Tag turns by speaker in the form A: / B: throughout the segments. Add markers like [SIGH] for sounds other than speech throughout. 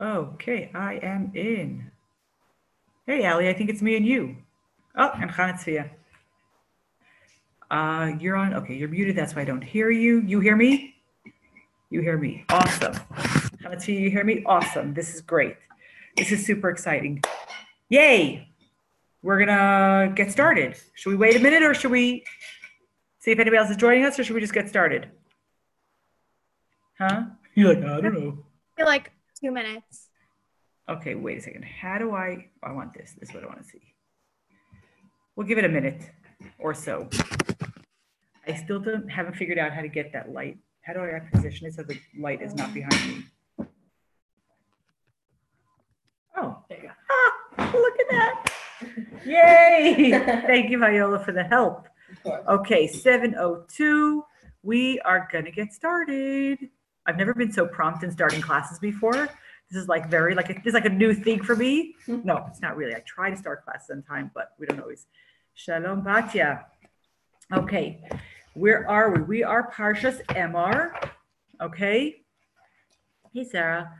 A: Okay, I am in. Hey, Ali, I think it's me and you. Oh, and Chanatzvia. Uh, you're on. Okay, you're muted. That's why I don't hear you. You hear me? You hear me. Awesome. Chanatzvia, you hear me? Awesome. This is great. This is super exciting. Yay. We're going to get started. Should we wait a minute or should we see if anybody else is joining us or should we just get started? Huh? You're like, I don't know.
B: You're like two minutes.
A: Okay, wait a second. How do I, I want this. This is what I want to see. We'll give it a minute or so. I still don't, haven't figured out how to get that light. How do I position it so the light is not behind me? Oh, there you go. Ah, look at that. Yay. [LAUGHS] Thank you, Viola, for the help. Okay, 702. We are going to get started. I've never been so prompt in starting classes before. This is like very like a, this is like a new thing for me. [LAUGHS] No, it's not really. I try to start classes on time, but we don't always. Shalom Batya. Okay, where are we? We are Parshas Emor. Okay. Hey Sarah,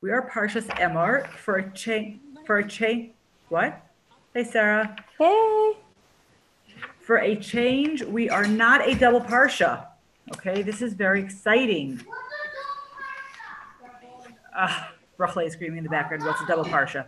A: we are Parshas Emor for a change. For a change. What? Hey Sarah.
B: Hey.
A: For a change, we are not a double parsha. Okay, this is very exciting. Uh, Rachel is screaming in the background. What's a double parsha?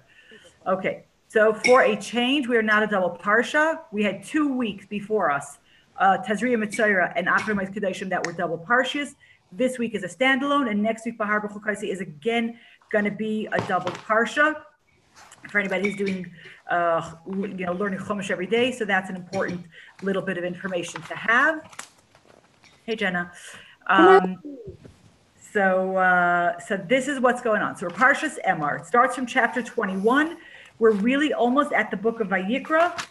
A: Okay, so for a change, we are not a double parsha. We had two weeks before us, uh, Tazria Mitzayra and Achrimais Kedeshim that were double parshas. This week is a standalone, and next week Bahar B'chukaisi is again going to be a double parsha for anybody who's doing, uh, you know, learning Chumash every day. So that's an important little bit of information to have. Hey, Jenna. Um, so, uh, so this is what's going on. So Parshas Emor. Starts from chapter 21. We're really almost at the book of Vayikra.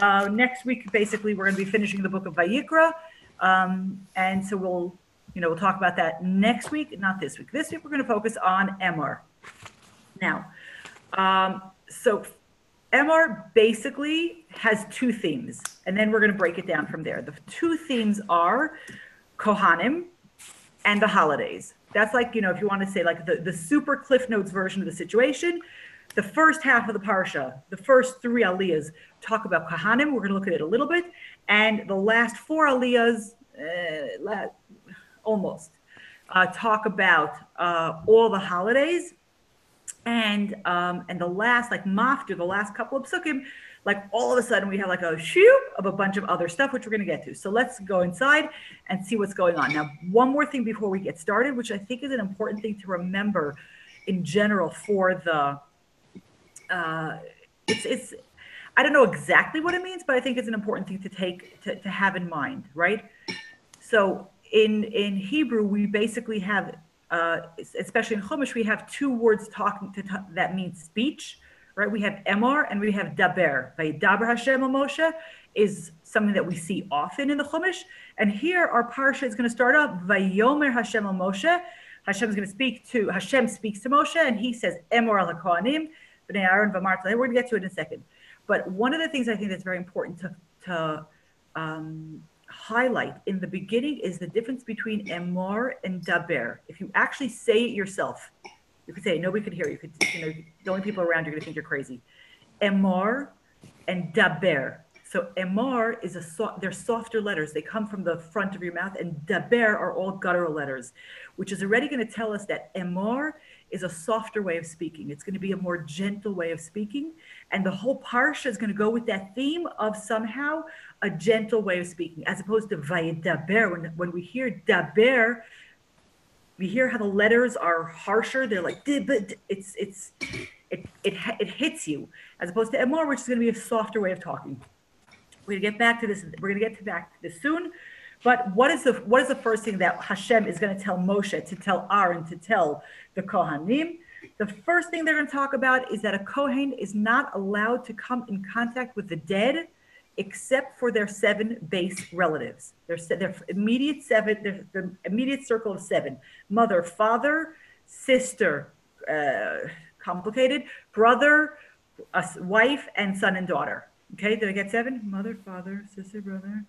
A: Uh, next week, basically, we're going to be finishing the book of Vayikra. Um, and so we'll, you know, we'll talk about that next week, not this week. This week, we're going to focus on Emor. Now, um, so Emor basically has two themes, and then we're going to break it down from there. The two themes are Kohanim, and the holidays. That's like, you know, if you want to say like the, the super Cliff Notes version of the situation, the first half of the Parsha, the first three Aliyahs talk about Kohanim. We're going to look at it a little bit. And the last four Aliyahs, uh, almost, uh, talk about uh, all the holidays. And um, and the last, like Maftir, the last couple of psukim, like all of a sudden we have like a shoot of a bunch of other stuff, which we're going to get to. So let's go inside and see what's going on. Now, one more thing before we get started, which I think is an important thing to remember in general for the, uh, it's, it's, I don't know exactly what it means, but I think it's an important thing to take, to, to have in mind, right? So in, in Hebrew, we basically have, uh, especially in Chumash, we have two words talking to, that mean speech right? We have Emor and we have Daber. Daber Hashem Moshe is something that we see often in the Chumash. And here our parsha is going to start off Vayomer Hashem Moshe. Hashem is going to speak to Hashem speaks to Moshe, and he says Emor al Kohanim, Bnei Aaron Vamarta. We're going to get to it in a second. But one of the things I think that's very important to, to um, highlight in the beginning is the difference between Emor and Daber. If you actually say it yourself, you could say nobody could hear you. Could you know the only people around you are going to think you're crazy. Emor and daber. So emor is a so, they're softer letters. They come from the front of your mouth, and daber are all guttural letters, which is already going to tell us that emor is a softer way of speaking. It's going to be a more gentle way of speaking, and the whole parsha is going to go with that theme of somehow a gentle way of speaking, as opposed to vayedaber. When when we hear daber, we hear how the letters are harsher. They're like, it's it's it, it it hits you as opposed to Emor, which is going to be a softer way of talking. We're going to get back to this. We're going to get to back to this soon. But what is the what is the first thing that Hashem is going to tell Moshe to tell Aaron to tell the Kohanim? The first thing they're going to talk about is that a Kohen is not allowed to come in contact with the dead except for their seven base relatives. Their, their immediate seven, their, their immediate circle of seven: mother, father, sister, uh, complicated, brother, a wife, and son and daughter. Okay, did I get seven? Mother, father, sister, brother,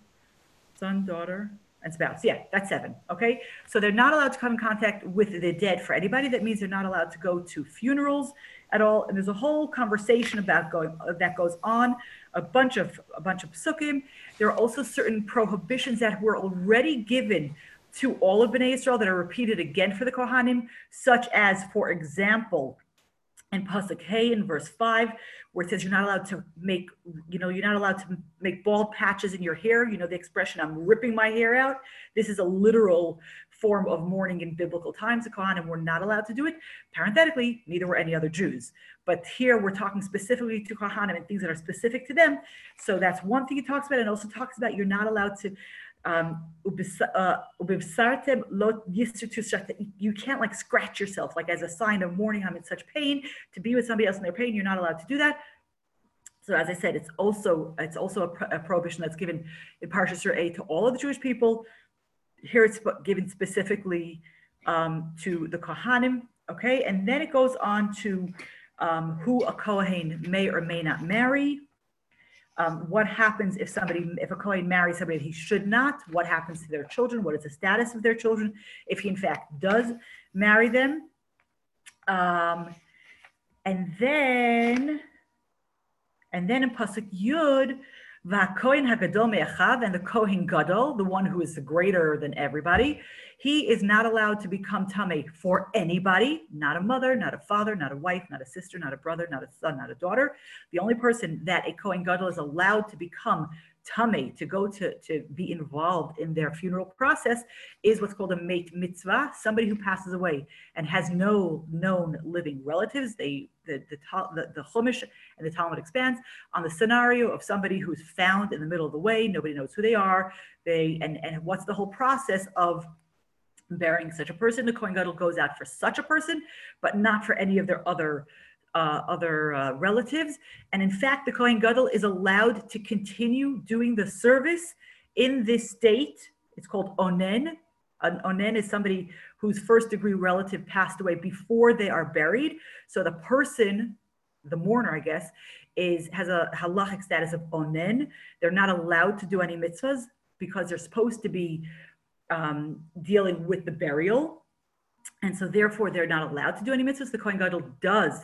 A: son, daughter, and spouse. Yeah, that's seven. Okay. So they're not allowed to come in contact with the dead for anybody. That means they're not allowed to go to funerals at all. And there's a whole conversation about going that goes on, a bunch of a bunch of psukim. There are also certain prohibitions that were already given to all of Bnei Israel that are repeated again for the Kohanim, such as, for example, in Pasuk Hay in verse 5, where it says you're not allowed to make, you know, you're not allowed to make bald patches in your hair. You know, the expression, I'm ripping my hair out. This is a literal form of mourning in biblical times. The we're not allowed to do it. Parenthetically, neither were any other Jews. But here we're talking specifically to Kohanim and things that are specific to them. So that's one thing he talks about, and also talks about you're not allowed to um, uh, you can't like scratch yourself like as a sign of mourning i'm in such pain to be with somebody else in their pain you're not allowed to do that so as i said it's also it's also a, pro- a prohibition that's given in parshas a to all of the jewish people here it's given specifically um, to the kohanim okay and then it goes on to um, who a kohen may or may not marry um, what happens if somebody, if a Kohen marries somebody he should not? What happens to their children? What is the status of their children if he in fact does marry them? Um, and then, and then in pasuk Yud, V'hakohen hagadol me'achav, and the Kohen Gadol, the one who is greater than everybody, he is not allowed to become tame for anybody, not a mother, not a father, not a wife, not a sister, not a brother, not a son, not a daughter. The only person that a Kohen Gadol is allowed to become tame, to go to, to be involved in their funeral process, is what's called a mate mitzvah, somebody who passes away and has no known living relatives. They the the the, the Chumash and the Talmud expands on the scenario of somebody who's found in the middle of the way, nobody knows who they are. They and and what's the whole process of burying such a person. The Kohen Gadol goes out for such a person, but not for any of their other uh, other uh, relatives. And in fact, the Kohen Gadol is allowed to continue doing the service in this state. It's called onen. An onen is somebody whose first degree relative passed away before they are buried. So the person, the mourner, I guess, is has a halachic status of onen. They're not allowed to do any mitzvahs because they're supposed to be um, dealing with the burial. And so therefore they're not allowed to do any mitzvahs. The Kohen Gadol does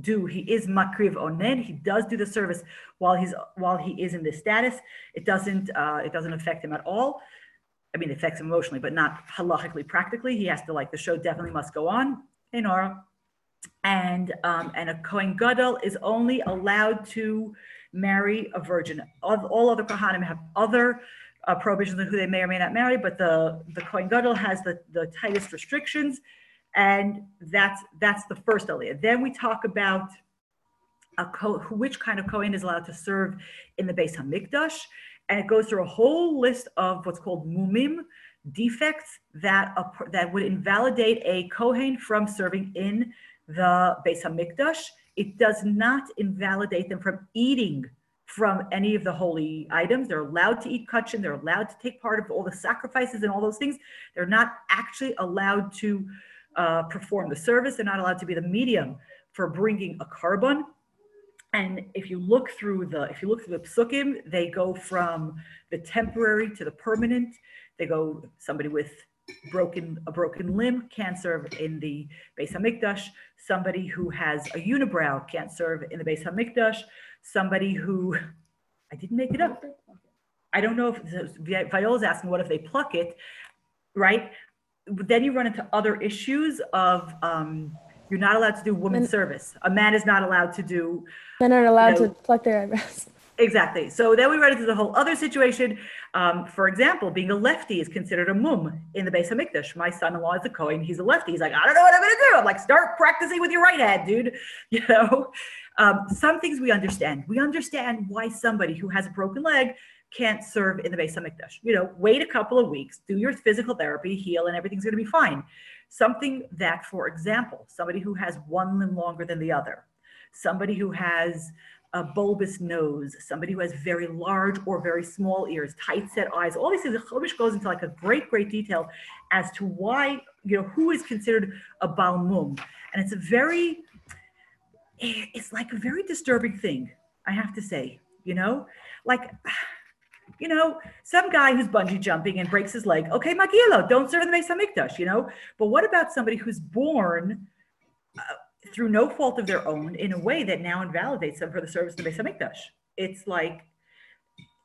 A: do, he is makriv onen, he does do the service while he's while he is in this status. It doesn't uh, it doesn't affect him at all. I mean, it affects him emotionally, but not halachically, practically. He has to like the show definitely must go on. Hey Nora. And um, and a Kohen Gadol is only allowed to marry a virgin. All, all other Kohanim have other uh, prohibitions on who they may or may not marry, but the, the Kohen Gadol has the, the tightest restrictions. And that's, that's the first aliyah. Then we talk about co- which kind of Kohen is allowed to serve in the Beis Hamikdash. And it goes through a whole list of what's called mumim, defects that, a, that would invalidate a Kohen from serving in the Beis Hamikdash. It does not invalidate them from eating from any of the holy items. They're allowed to eat kachin. They're allowed to take part of all the sacrifices and all those things. They're not actually allowed to uh, perform the service. They're not allowed to be the medium for bringing a korban. And if you look through the, if you look through the psukim, they go from the temporary to the permanent. They go somebody with broken a broken limb can't serve in the Beis Hamikdash. Somebody who has a unibrow can't serve in the Beis Hamikdash somebody who, I didn't make it up. I don't know if Viola's asking what if they pluck it, right? Then you run into other issues of um, you're not allowed to do women's service. A man is not allowed to do.
B: Men aren't allowed
A: you know,
B: to pluck their eyebrows. [LAUGHS]
A: Exactly. So then we run into the whole other situation. Um, for example, being a lefty is considered a mum in the Beis Hamikdash. My son-in-law is a Kohen. He's a lefty. He's like, I don't know what I'm going to do. I'm like, start practicing with your right hand, dude. [LAUGHS] You know, um, some things we understand. We understand why somebody who has a broken leg can't serve in the Beis Hamikdash. You know, wait a couple of weeks, do your physical therapy, heal, and everything's going to be fine. Something that, for example, somebody who has one limb longer than the other, somebody who has a bulbous nose, somebody who has very large or very small ears, tight set eyes, all these things. The Chumash goes into like a great, great detail as to why, you know, who is considered a balmum. And it's a very, eh, it's like a very disturbing thing, I have to say, you know, like you know, some guy who's bungee jumping and breaks his leg. Okay, Magilo, don't serve the Beis Hamikdash, you know. But what about somebody who's born uh, through no fault of their own in a way that now invalidates them for the service of the Beis Hamikdash? It's like,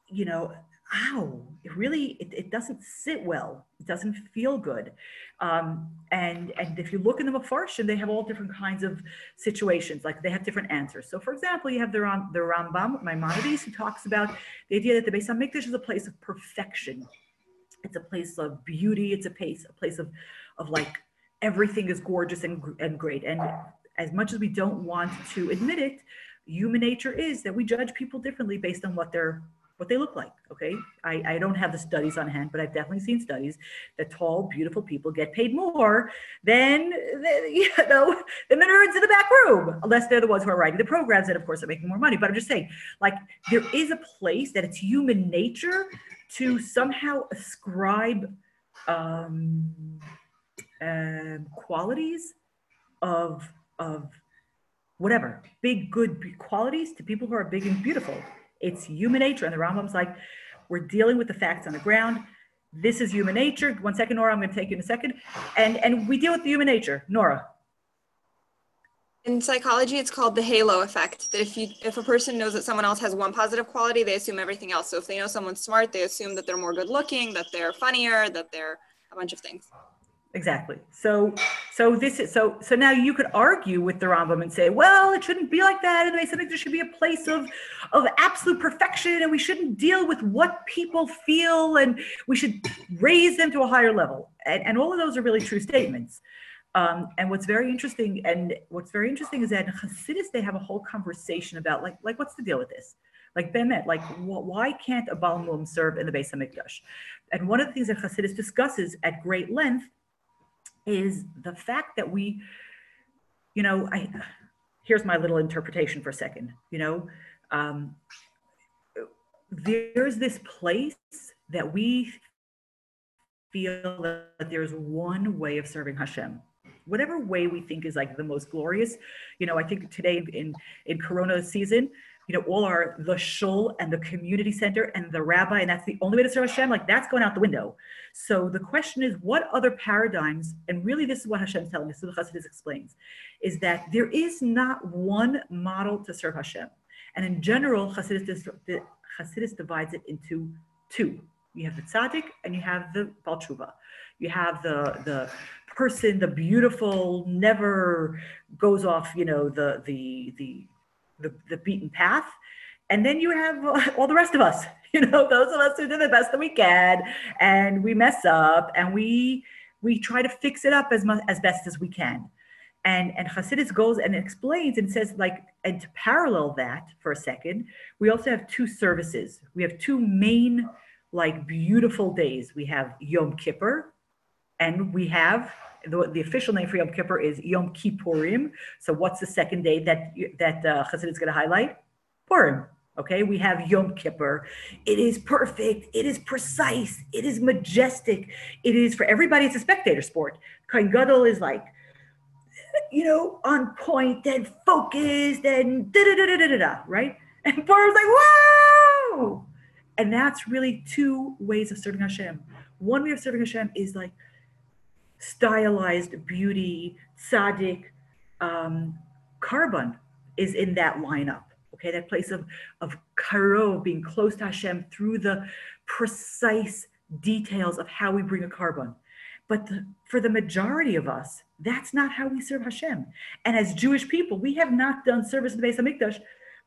A: you know, ow, it really it, it doesn't sit well. It doesn't feel good. Um, and and if you look in the Mefarshim, they have all different kinds of situations. Like they have different answers. So, for example, you have the Ram, the Rambam Maimonides who talks about the idea that the Beis Hamikdash is a place of perfection. It's a place of beauty. It's a place a place of of like everything is gorgeous and and great. And as much as we don't want to admit it, human nature is that we judge people differently based on what they're what they look like. Okay. I, I don't have the studies on hand, but I've definitely seen studies that tall, beautiful people get paid more than, the, [LAUGHS] you know, than the nerds in the back room, unless they're the ones who are writing the programs and of course are making more money. But I'm just saying, like, there is a place that it's human nature to somehow ascribe um, um, qualities of, of whatever, big, good qualities to people who are big and beautiful it's human nature. And the Rambam's like, we're dealing with the facts on the ground. This is human nature. One second, Nora, I'm going to take you in a second. And, and we deal with the human nature. Nora.
C: In psychology, it's called the halo effect. That if you if a person knows that someone else has one positive quality, they assume everything else. So if they know someone's smart, they assume that they're more good looking, that they're funnier, that they're a bunch of things.
A: Exactly. So, so this is so. So now you could argue with the Rambam and say, well, it shouldn't be like that, and they said there should be a place of, of absolute perfection, and we shouldn't deal with what people feel, and we should raise them to a higher level. And, and all of those are really true statements. Um, and what's very interesting, and what's very interesting is that in Hasidus they have a whole conversation about like, like what's the deal with this? Like Bemet, like wh- why can't a Balmum serve in the Beis Hamikdash? And one of the things that Hasidus discusses at great length is the fact that we, you know, I here's my little interpretation for a second. You know, um, there's this place that we feel that there's one way of serving Hashem. Whatever way we think is like the most glorious, you know, I think today in in Corona season, you know, all our the shul and the community center and the rabbi, and that's the only way to serve Hashem, like that's going out the window. So the question is, what other paradigms, and really this is what Hashem's telling us, this is what Hasidus explains, is that there is not one model to serve Hashem. And in general, Hasidus divides it into two. You have the tzaddik and you have the balchuva. You have the the person, the beautiful, never goes off, you know, the the the the, the beaten path. And then you have uh, all the rest of us, [LAUGHS] you know, those of us who do the best that we can and we mess up and we we try to fix it up as much as best as we can. And and Hasidus goes and explains and says like and to parallel that for a second, we also have two services. We have two main like beautiful days. We have Yom Kippur and we have the, the official name for Yom Kippur is Yom Kippurim. So what's the second day that that uh, Chassid is going to highlight? Purim. Okay, we have Yom Kippur. It is perfect. It is precise. It is majestic. It is for everybody. It's a spectator sport. Kohen Gadol is like, you know, on point and focused and da da da da da da. Right? And Purim's like, whoa! And that's really two ways of serving Hashem. One way of serving Hashem is like stylized beauty, tzaddik, um, korban is in that lineup. Okay, that place of of karo, being close to Hashem through the precise details of how we bring a korban. But the, for the majority of us, that's not how we serve Hashem. And as Jewish people, we have not done service in the Beis Hamikdash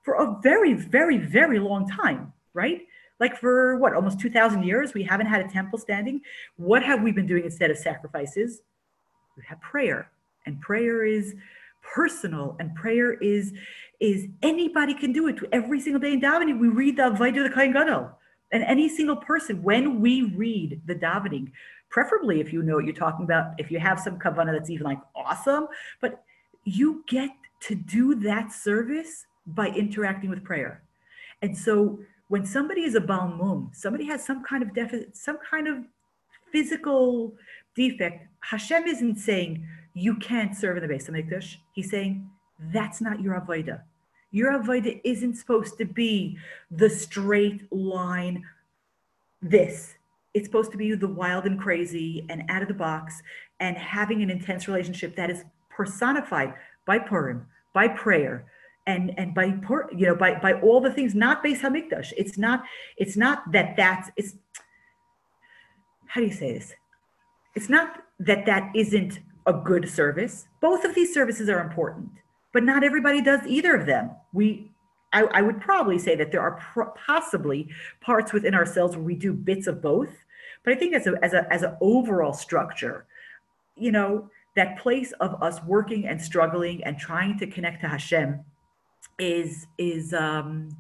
A: for a very, very, very long time, right? Like for what almost 2000 years we haven't had a temple standing? What have we been doing instead of sacrifices? We have prayer and prayer is personal and prayer is is anybody can do it. Every single day in davening we read the Avodah the Kohen Gadol. And any single person when we read the davening preferably if you know what you're talking about if you have some kavanah that's even like awesome but you get to do that service by interacting with prayer. And so when somebody is a Baal Mum, somebody has some kind of deficit, some kind of physical defect, Hashem isn't saying you can't serve in the Beis Hamikdash. He's saying that's not your avodah. Your avodah isn't supposed to be the straight line, this. It's supposed to be the wild and crazy and out of the box and having an intense relationship that is personified by Purim, by prayer, and and by Pur- you know by by all the things. Not Beis Hamikdash. It's not. It's not that that's. It's how do you say this? It's not that that isn't a good service. Both of these services are important, but not everybody does either of them. We I, I would probably say that there are pro- possibly parts within ourselves where we do bits of both. But I think as a as a as an overall structure, you know, that place of us working and struggling and trying to connect to Hashem is is um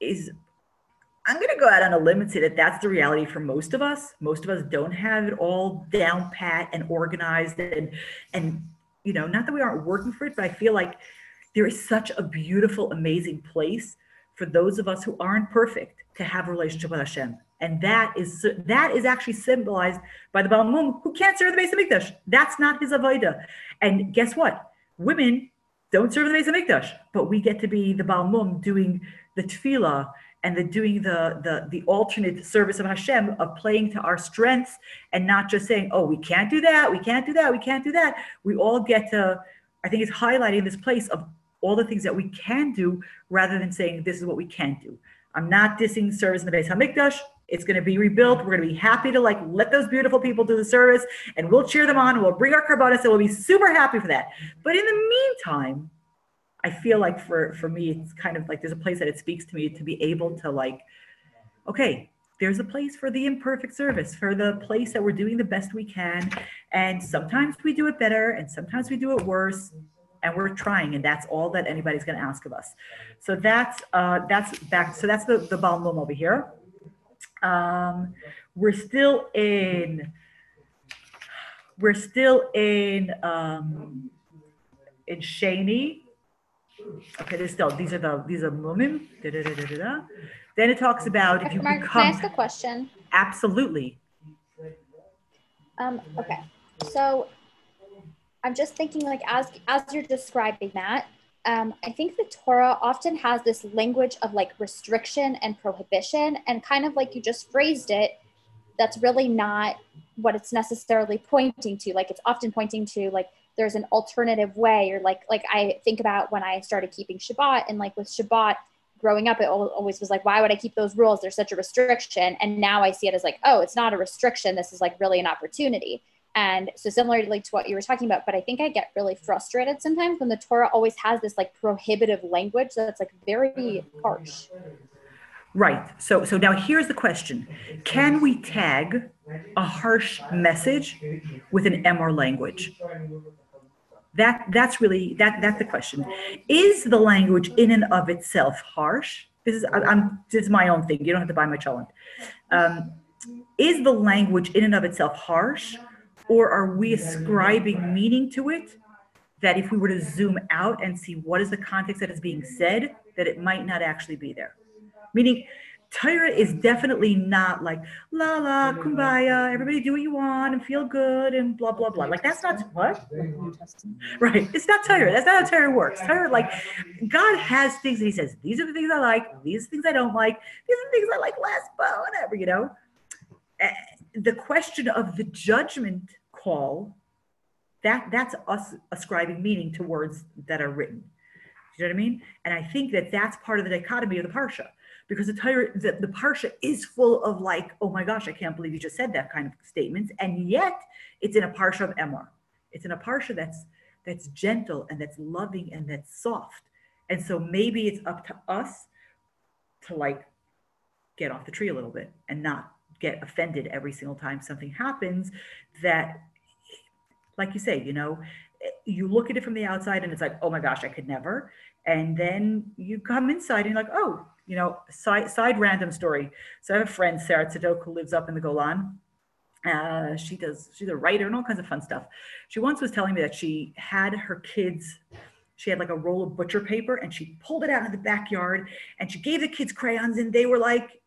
A: is I'm going to go out on a limb and say that that's the reality for most of us. Most of us don't have it all down pat and organized and and you know, not that we aren't working for it, but I feel like there is such a beautiful, amazing place for those of us who aren't perfect to have a relationship with Hashem. And that is that is actually symbolized by the Baal Mum, who can't serve the Beis Hamikdash. That's not his avodah. And guess what? Women don't serve the Beis Hamikdash, but we get to be the Baal Mum doing the tefillah and the doing the the the alternate service of Hashem of playing to our strengths and not just saying, oh, we can't do that, we can't do that, we can't do that. We all get to, I think it's highlighting this place of all the things that we can do rather than saying this is what we can't do. I'm not dissing service in the Beis Hamikdash. It's going to be rebuilt. We're going to be happy to like let those beautiful people do the service, and we'll cheer them on. We'll bring our korbanos, and we'll be super happy for that. But in the meantime, I feel like for for me, it's kind of like there's a place that it speaks to me to be able to like, okay, there's a place for the imperfect service, for the place that we're doing the best we can, and sometimes we do it better, and sometimes we do it worse and we're trying and that's all that anybody's going to ask of us so that's uh that's back so that's the the Baal Mum over here um we're still in we're still in um in Shani. Okay, there's still these are the these are mumim. Da, da, da. Then it talks about if you
B: Mark, can I ask a question?
A: absolutely
B: Um, okay. So I'm just thinking like as as you're describing that, um, I think the Torah often has this language of like restriction and prohibition, and kind of like you just phrased it, that's really not what it's necessarily pointing to. Like it's often pointing to like there's an alternative way, or like like I think about when I started keeping Shabbat, and like with Shabbat growing up, it always was like, why would I keep those rules? They're such a restriction. And now I see it as like, oh, it's not a restriction. This is like really an opportunity. And so similarly to what you were talking about, but I think I get really frustrated sometimes when the Torah always has this like prohibitive language that's like very harsh.
A: Right. So so now here's the question. Can we tag a harsh message with an Emor language? That that's really that that's the question. Is the language in and of itself harsh? This is I- I'm this is my own thing. You don't have to buy my challenge. Um, is the language in and of itself harsh, or are we ascribing meaning to it? That if we were to zoom out and see what is the context that is being said, that it might not actually be there meaning Torah is definitely not like la la kumbaya, everybody do what you want and feel good and blah blah blah. Like that's not what right. It's not Torah. That's not how Torah works. Torah like God has things that He says. These are the things I like. These things I don't like. These are the things I like less, but whatever you know. Eh, The question of the judgment call that that's us ascribing meaning to words that are written. Do you know what I mean? And I think that that's part of the dichotomy of the parsha because the the, the parsha is full of like, oh my gosh, I can't believe you just said that kind of statements, and yet it's in a parsha of Emor. It's in a parsha that's that's gentle and that's loving and that's soft. And so maybe it's up to us to like get off the tree a little bit and not get offended every single time something happens that like you say, you know, you look at it from the outside and it's like, oh my gosh, I could never. And then you come inside and you're like, oh, you know, side, side random story. So I have a friend, Sarah Tzadok, who lives up in the Golan. Uh, she does, she's a writer and all kinds of fun stuff. She once was telling me that she had her kids, she had like a roll of butcher paper and she pulled it out in the backyard and she gave the kids crayons and they were like,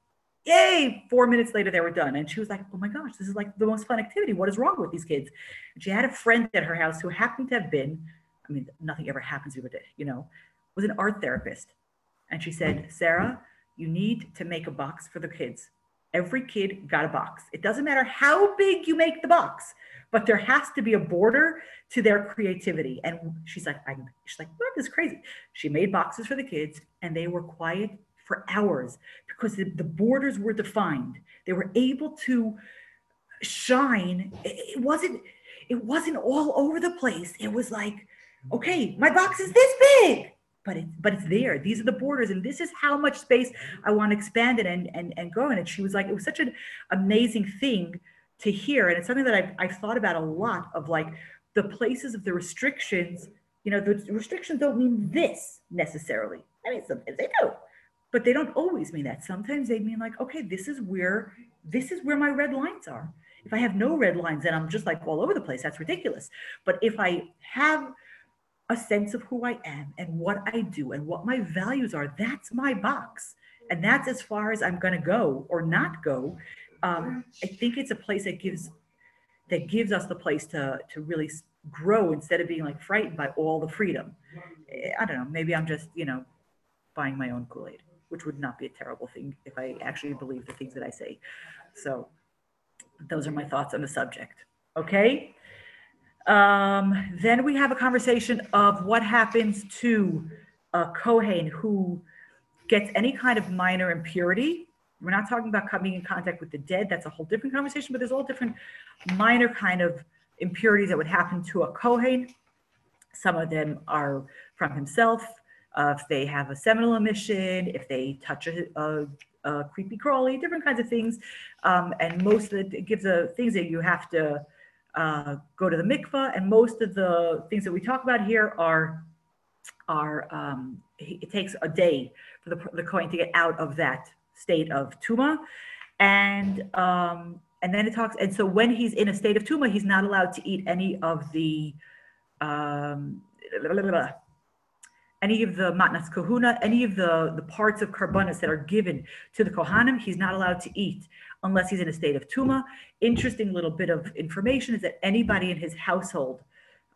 A: yay. Four minutes later, they were done. And she was like, oh my gosh, this is like the most fun activity. What is wrong with these kids? And she had a friend at her house who happened to have been, I mean, nothing ever happens with it, you know, was an art therapist. And she said, Sarah, you need to make a box for the kids every kid got a box. It doesn't matter how big you make the box, but there has to be a border to their creativity. And she's like, I, she's like, what is crazy? She made boxes for the kids and they were quiet for hours because the, the borders were defined. They were able to shine. It, it wasn't, it wasn't all over the place. It was like, okay, my box is this big but it's but it's there. These are the borders, and this is how much space I want to expand it and and and grow in. And she was like, it was such an amazing thing to hear, and it's something that I've I've thought about a lot of like the places of the restrictions. You know, the restrictions don't mean this necessarily. I mean, sometimes they do, but they don't always mean that. Sometimes they mean like, okay, this is where this is where my red lines are. If I have no red lines, then I'm just like all over the place. That's ridiculous. But if I have a sense of who I am and what I do and what my values are. That's my box. And that's as far as I'm going to go or not go. Um, I think it's a place that gives that gives us the place to to really grow instead of being like frightened by all the freedom. Eh, I don't know. Maybe I'm just you know buying my own Kool Aid, which would not be a terrible thing if I actually believe the things that I say. So those are my thoughts on the subject. Okay. Um, then we have a conversation of what happens to a Kohen who gets any kind of minor impurity. We're not talking about coming in contact with the dead. That's a whole different conversation, but there's all different minor kind of impurities that would happen to a Kohen. Some of them are from himself. Uh, if they have a seminal emission, if they touch a, a, a creepy crawly, different kinds of things. Um, and most of it gives a things that you have to uh, go to the mikvah, and most of the things that we talk about here are are um, it takes a day for the, the Kohen to get out of that state of tuma, and um, and then it talks. And so when he's in a state of tuma, he's not allowed to eat any of the um, blah, blah, blah, any of the matnas kahuna, any of the the parts of korbanos that are given to the kohanim, he's not allowed to eat unless he's in a state of tuma. Interesting little bit of information is that anybody in his household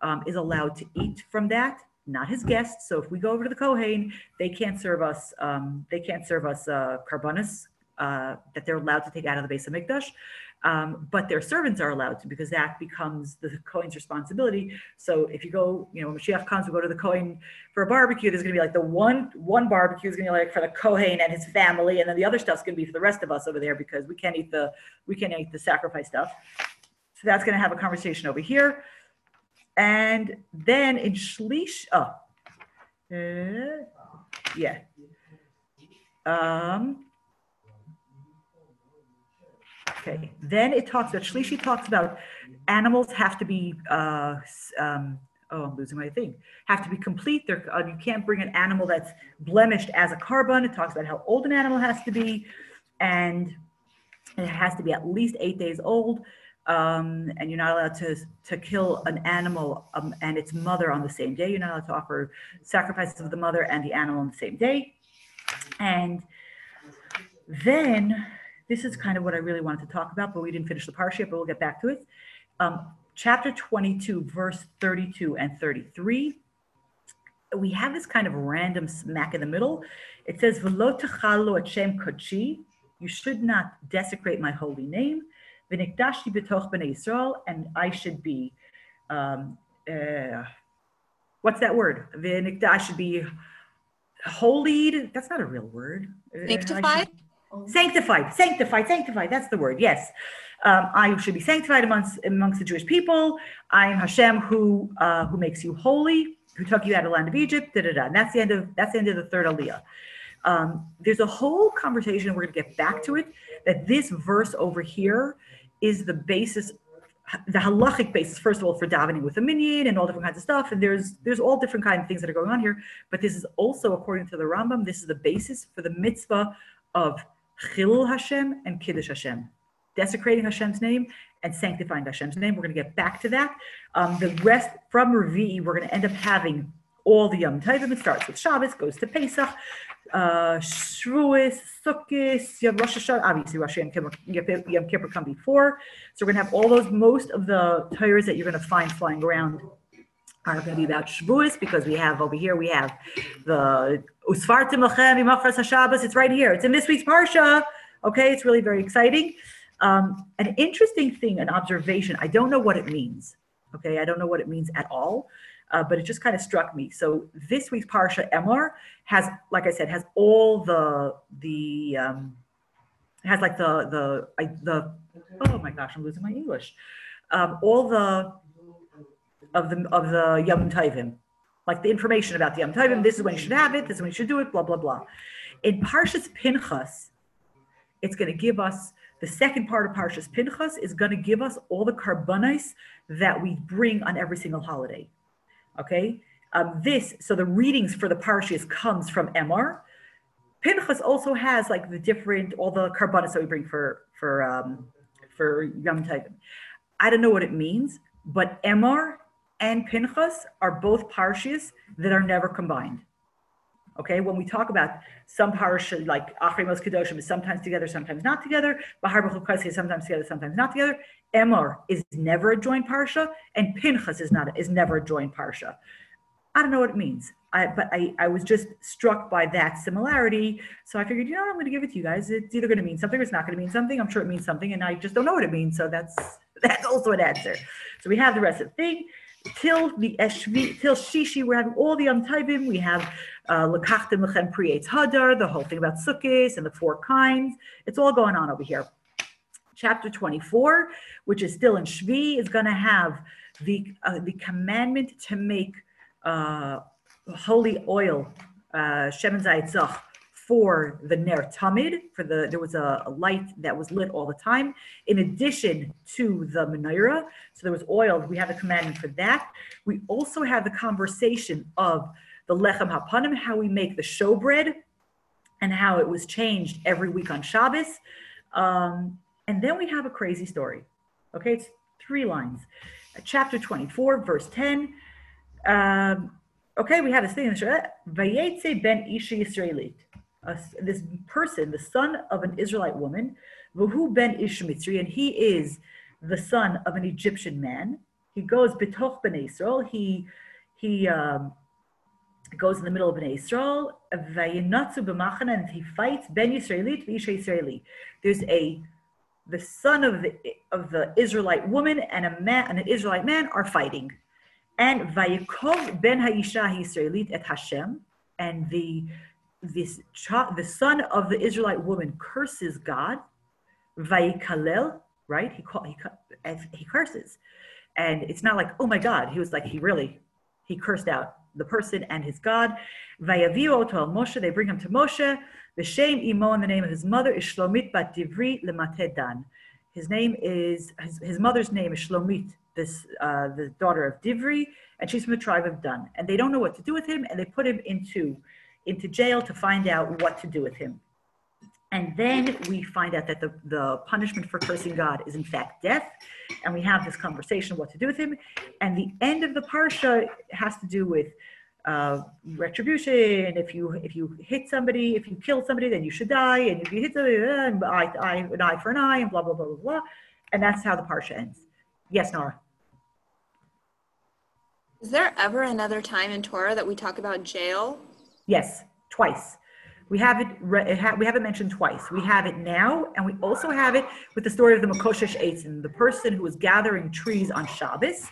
A: um, is allowed to eat from that, not his guests. So if we go over to the Kohen, they can't serve us. Um, they can't serve us uh, korbanos uh, that they're allowed to take out of the Beis Hamikdash. Um, but their servants are allowed to because that becomes the Kohen's responsibility. So if you go, you know, when Mashiach comes, we go to the Kohen for a barbecue. There's going to be like the one one barbecue is going to be like for the Kohen and his family, and then the other stuff's going to be for the rest of us over there because we can't eat the we can't eat the sacrifice stuff. So that's going to have a conversation over here, and then in Shlish, oh, uh, yeah. Um, Okay, then it talks about, Shlishi talks about animals have to be, uh, um, oh, I'm losing my thing, have to be complete. They're, uh, you can't bring an animal that's blemished as a korban. It talks about how old an animal has to be, and it has to be at least eight days old. Um, and you're not allowed to, to kill an animal um, and its mother on the same day. You're not allowed to offer sacrifices of the mother and the animal on the same day. And then this is kind of what I really wanted to talk about, but we didn't finish the parsha but we'll get back to it. Um, chapter 22, verse 32 and 33. We have this kind of random smack in the middle. It says, V'lo techalo et shem kodshi. You should not desecrate my holy name. V'nikdashi b'toch b'nei Yisrael. And I should be, um, uh, what's that word? I should be holy. That's not a real word.
C: Sanctified?
A: Sanctified, sanctified, sanctified. That's the word. Yes. Um, I should be sanctified amongst amongst the Jewish people. I am Hashem who uh, who makes you holy, who took you out of the land of Egypt. Da, da, da. And that's the end of that's the end of the third aliyah. Um, there's a whole conversation. We're going to get back to it. That this verse over here is the basis, the halachic basis. First of all, for davening with a minyan and all different kinds of stuff. And there's there's all different kind of things that are going on here. But this is also, according to the Rambam, this is the basis for the mitzvah of Chilul Hashem and Kiddush Hashem, desecrating Hashem's name and sanctifying Hashem's name. We're going to get back to that. Um, the rest from Revi, we're going to end up having all the Yom Tovim. It starts with Shabbos, goes to Pesach, uh, Shavuos, Sukkot, Rosh Hashanah, obviously Rosh Yom Kippur, Yom Kippur come before. So we're going to have all those, most of the Torahs that you're going to find flying around are going to be about Shavuos because we have over here, we have the Usfartim Lachem Imachras HaShabbos. It's right here. It's in this week's Parsha. Okay, it's really very exciting. Um, an interesting thing, an observation. I don't know what it means. Okay, I don't know what it means at all, uh, but it just kind of struck me. So this week's Parsha Emor has, like I said, has all the the um, has like the the I, the oh my gosh, I'm losing my English. Um, all the of the of the Yom Tovim, like the information about the Yom Tovim. This is when you should have it. This is when you should do it. Blah blah blah. In Parshas Pinchas, it's going to give us the second part of Parshas Pinchas is going to give us all the korbanos that we bring on every single holiday. Okay, um, this so the readings for the parshas comes from Emor. Pinchas also has like the different all the korbanos that we bring for for um, for Yom Tovim. I don't know what it means, but Emor and Pinchas are both parshas that are never combined. Okay, when we talk about some parsha like Acharei Mos Kedoshim is sometimes together, sometimes not together. Bahar B'chukasi is sometimes together, sometimes not together. Emor is never a joint parsha, and Pinchas is not is never a joint parsha. I don't know what it means, I, but I, I was just struck by that similarity. So I figured, you know, what, I'm going to give it to you guys. It's either going to mean something or it's not going to mean something. I'm sure it means something, and I just don't know what it means. So that's [LAUGHS] that's also an answer. So we have the rest of the thing till the Eshvi, till Shishi, we're having all the Yom. We have Lekachtim uh, Lechem Prietz Hadar, the whole thing about Sukkot and the four kinds. It's all going on over here. Chapter 24, which is still in Shvi, is going to have the uh, the commandment to make uh, holy oil, uh, Shemen Zaytzach, for the Ner Tamid, for the there was a, a, light that was lit all the time, in addition to the menorah. So there was oil. We have a commandment for that. We also have the conversation of the lechem hapanim, how we make the showbread, and how it was changed every week on Shabbos. Um, and then we have a crazy story. Okay, it's three lines. Chapter 24, verse 10. Um, okay, we have this thing in the Vayetze ben Isha Yisraelit this person, the son of an Israelite woman, Vuhu ben Ishmitzri, and he is the son of an Egyptian man. He goes betoch ben Israel. He he um, goes in the middle of ben Israel. Vayinatzu b'machana, and he fights ben Yisraelit v'isha Yisraeli. There's a the son of the of the Israelite woman and a man and an Israelite man are fighting, and vayikov ben haisha Yisraelit et Hashem, and the this child, the son of the Israelite woman curses God, vayikalel, right? He call, he he curses, and it's not like oh my God. He was like he really he cursed out the person and his God. Vayaviu to Moshe. They bring him to Moshe. The shame imo in the name of his mother is Shlomit bat Divri lematedan. His name is his, his mother's name is Shlomit, this uh, the daughter of Divri, and she's from the tribe of Dan. And they don't know what to do with him, and they put him into into jail to find out what to do with him. And then we find out that the, the punishment for cursing God is in fact death. And we have this conversation what to do with him. And the end of the parsha has to do with uh, retribution. If you if you hit somebody, if you kill somebody, then you should die. And if you hit somebody, an eye for an eye, and blah blah blah blah blah. And that's how the parsha ends. Yes, Nora.
C: Is there ever another time in Torah that we talk about jail
A: Yes, twice. We have it, we have it mentioned twice. We have it now, and we also have it with the story of the Makoshesh Eitzim, the person who was gathering trees on Shabbos.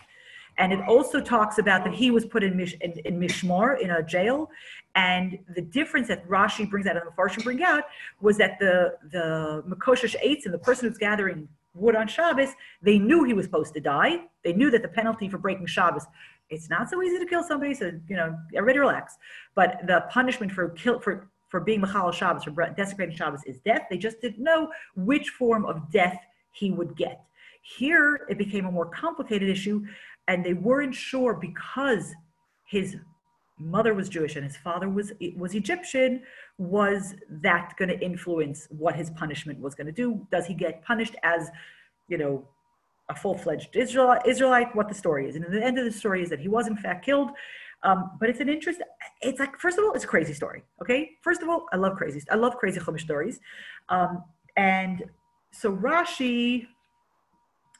A: And it also talks about that he was put in, Mish, in, in Mishmar, in a jail. And the difference that Rashi brings out and the Farshim bring out was that the, the Makoshesh Eitzim, the person who's gathering wood on Shabbos, they knew he was supposed to die. They knew that the penalty for breaking Shabbos it's not so easy to kill somebody. So you know, everybody relax. But the punishment for kill for for being Machal Shabbos, for desecrating Shabbos, is death. They just didn't know which form of death he would get. Here, it became a more complicated issue, and they weren't sure because his mother was Jewish and his father was was Egyptian. Was that going to influence what his punishment was going to do? Does he get punished as, you know, a full-fledged Israel, Israelite, what the story is. And the end of the story is that he was in fact killed. Um, but it's an interest. It's like first of all, it's a crazy story. Okay, first of all, I love crazy. I love crazy Chumash stories. Um, and so Rashi.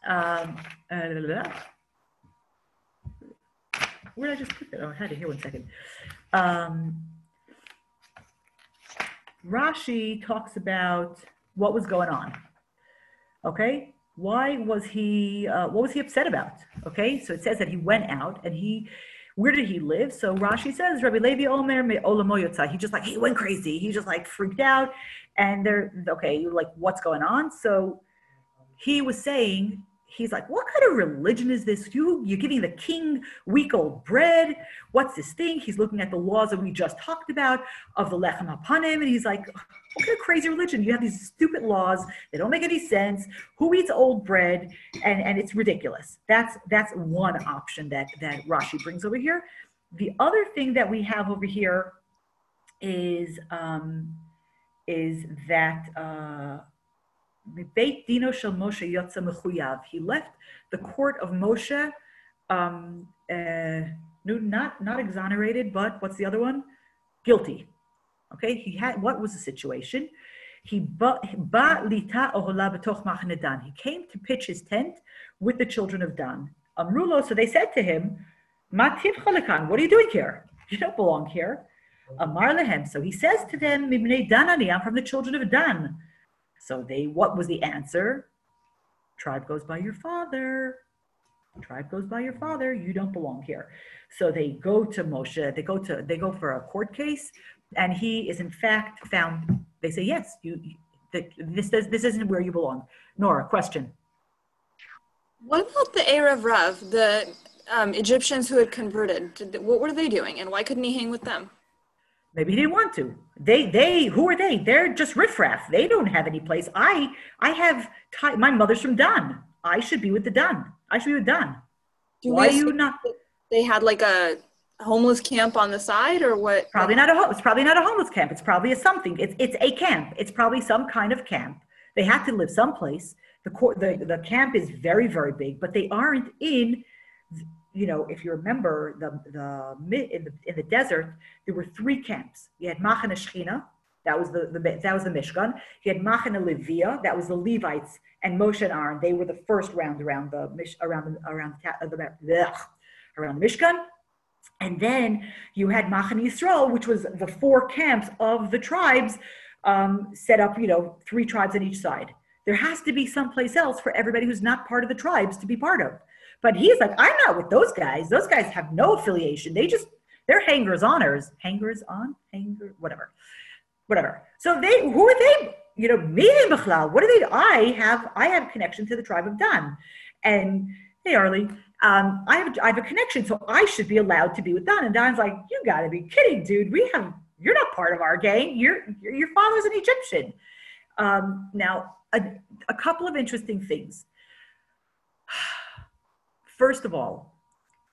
A: Um, uh, where did I just put that? Oh, I had it here one second. Um, Rashi talks about what was going on. Okay, why was he? Uh, what was he upset about? Okay, so it says that he went out and he. Where did he live? So Rashi says Rabbi Levi Omer me olamoyotza. He just like he went crazy. He just like freaked out, and they're okay. You're like, what's going on? So he was saying he's like, what kind of religion is this? You, you're giving the king week old bread. What's this thing? He's looking at the laws that we just talked about of the lechem hapanim, and he's like, what kind of crazy religion? You have these stupid laws. They don't make any sense. Who eats old bread? And, and it's ridiculous. That's, that's one option that, that Rashi brings over here. The other thing that we have over here is, um, is that, uh, Beit Dino Shel Moshe Mechuyav. He left the court of Moshe, um, uh, not not exonerated, but what's the other one? Guilty. Okay, he had what was the situation? He ba lita ohola betoch machne Dan. He came to pitch his tent with the children of Dan. Amrulo, so they said to him, Mativ chalakan, what are you doing here? You don't belong here. Amar lehem. So he says to them, Mibnei Danani, I'm from the children of Dan. So they, what was the answer? Tribe goes by your father. Tribe goes by your father. You don't belong here. So they go to Moshe. They go to they go for a court case, and he is in fact found. They say yes. You, this does this isn't where you belong. Nora, question.
C: What about the Erev Rav, the um, Egyptians who had converted? What were they doing, and why couldn't he hang with them?
A: Maybe he didn't want to. They, they, who are they? They're just riffraff. They don't have any place. I, I have, t- my mother's from Dan. I should be with the Dan. I should be with Dan. Do Why are you not?
C: They had like a homeless camp on the side or what?
A: Probably not a home. It's probably not a homeless camp. It's probably a something. It's, it's a camp. It's probably some kind of camp. They have to live someplace. The, the, the camp is very, very big, but they aren't in you know, if you remember the the in the in the desert, there were three camps. You had Machane Shechina, that was the, the that was the Mishkan. You had Machane Levia, that was the Levites, and Moshe and Aaron. They were the first round around the around around the, the around the Mishkan. And then you had Machane Yisrael, which was the four camps of the tribes um, set up. You know, three tribes on each side. There has to be someplace else for everybody who's not part of the tribes to be part of. But he's like, I'm not with those guys. Those guys have no affiliation. They just, they're hangers oners, hangers on, hanger, whatever, whatever. So they, who are they? You know, me and what do they? I have, I have a connection to the tribe of Dan, and hey, Arlie, um, I have, I have a connection, so I should be allowed to be with Dan. And Dan's like, you got to be kidding, dude. We have, you're not part of our gang. Your, your father's an Egyptian. Um, now, a, a couple of interesting things first of all,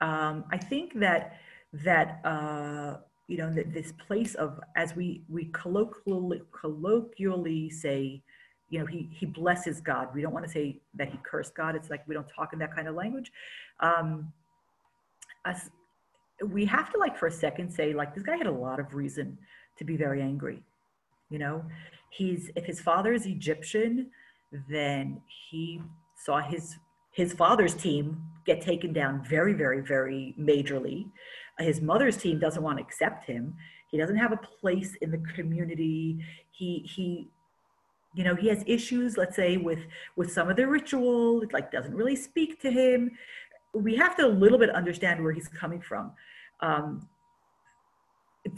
A: um, I think that that uh, you know that this place of as we we colloquially colloquially say, you know, he he blesses God. We don't want to say that he cursed God. It's like we don't talk in that kind of language. Um, as, we have to like for a second say like this guy had a lot of reason to be very angry. You know, he's if his father is Egyptian, then he saw his his father's team get taken down very, very, very majorly. His mother's team doesn't want to accept him. He doesn't have a place in the community. He he you know he has issues let's say with with some of the ritual it like doesn't really speak to him we have to a little bit understand where he's coming from um,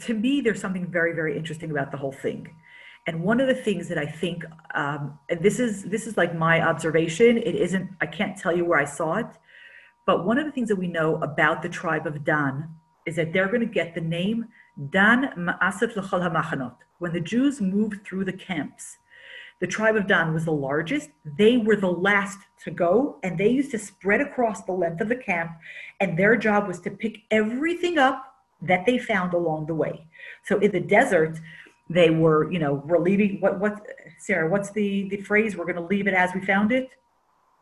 A: to me there's something very very interesting about the whole thing and one of the things that I think, um, this is this is like my observation. It isn't. I can't tell you where I saw it, but one of the things that we know about the tribe of Dan is that they're going to get the name Dan Ma'asef L'chol HaMachanot. When the Jews moved through the camps, the tribe of Dan was the largest. They were the last to go, and they used to spread across the length of the camp, and their job was to pick everything up that they found along the way. So in the desert, they were, you know, we're leaving what what Sarah, what's the the phrase? We're going to leave it as we found it.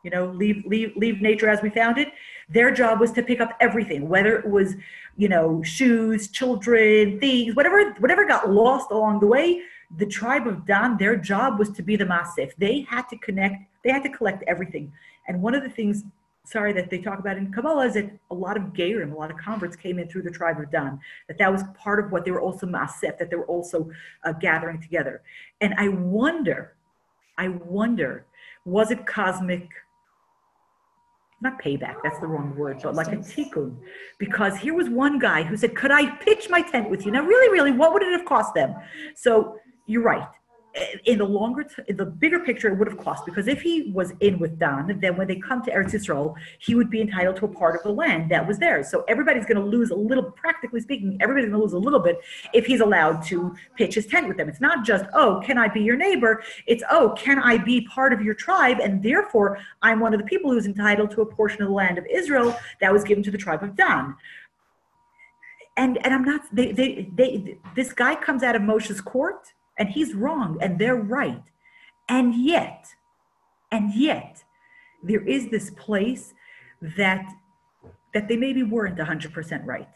A: You know, leave leave leave nature as we found it. Their job was to pick up everything, whether it was, you know, shoes, children, things, whatever whatever got lost along the way. The tribe of Dan, their job was to be the massif. They had to connect. They had to collect everything. And one of the things sorry, that they talk about in Kabbalah is that a lot of Gerim, a lot of converts came in through the tribe of Dan, that that was part of what they were also Masef, that they were also uh, gathering together. And I wonder I wonder, was it cosmic? Not payback, that's the wrong word, but like a tikkun. Because here was one guy who said, Could I pitch my tent with you? Now, really, really, what would it have cost them? So you're right Eh, in the longer, t- the bigger picture, it would have cost because if he was in with Dan, then when they come to Eretz Yisrael, he would be entitled to a part of the land that was theirs. So everybody's going to lose a little, practically speaking, everybody's going to lose a little bit if he's allowed to pitch his tent with them. It's not just, oh, can I be your neighbor? It's, oh, can I be part of your tribe? And therefore, I'm one of the people who's entitled to a portion of the land of Israel that was given to the tribe of Dan and and I'm not they they they this guy comes out of Moshe's court and he's wrong and they're right. And yet and yet there is this place that that they maybe weren't 100% right.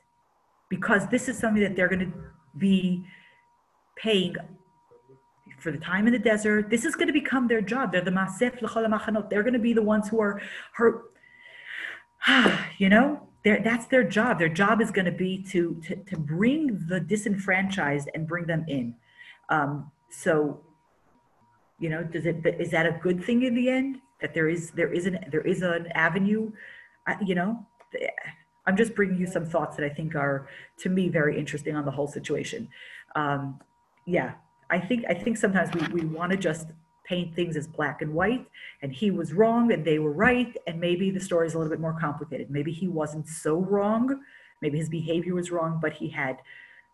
A: Because this is something that they're going to be paying for the time in the desert. This is going to become their job. They're the masef machanot they're going to be the ones who are hurt. [SIGHS] You know? That's their job. Their job is going to be to, to to bring the disenfranchised and bring them in um, so, you know, does it, is that a good thing in the end? That there is, there is an, there is an avenue, you know? I'm just bringing you some thoughts that I think are, to me, very interesting on the whole situation. Um, yeah, I think, I think sometimes we, we want to just paint things as black and white and he was wrong and they were right and maybe the story is a little bit more complicated maybe he wasn't so wrong maybe his behavior was wrong but he had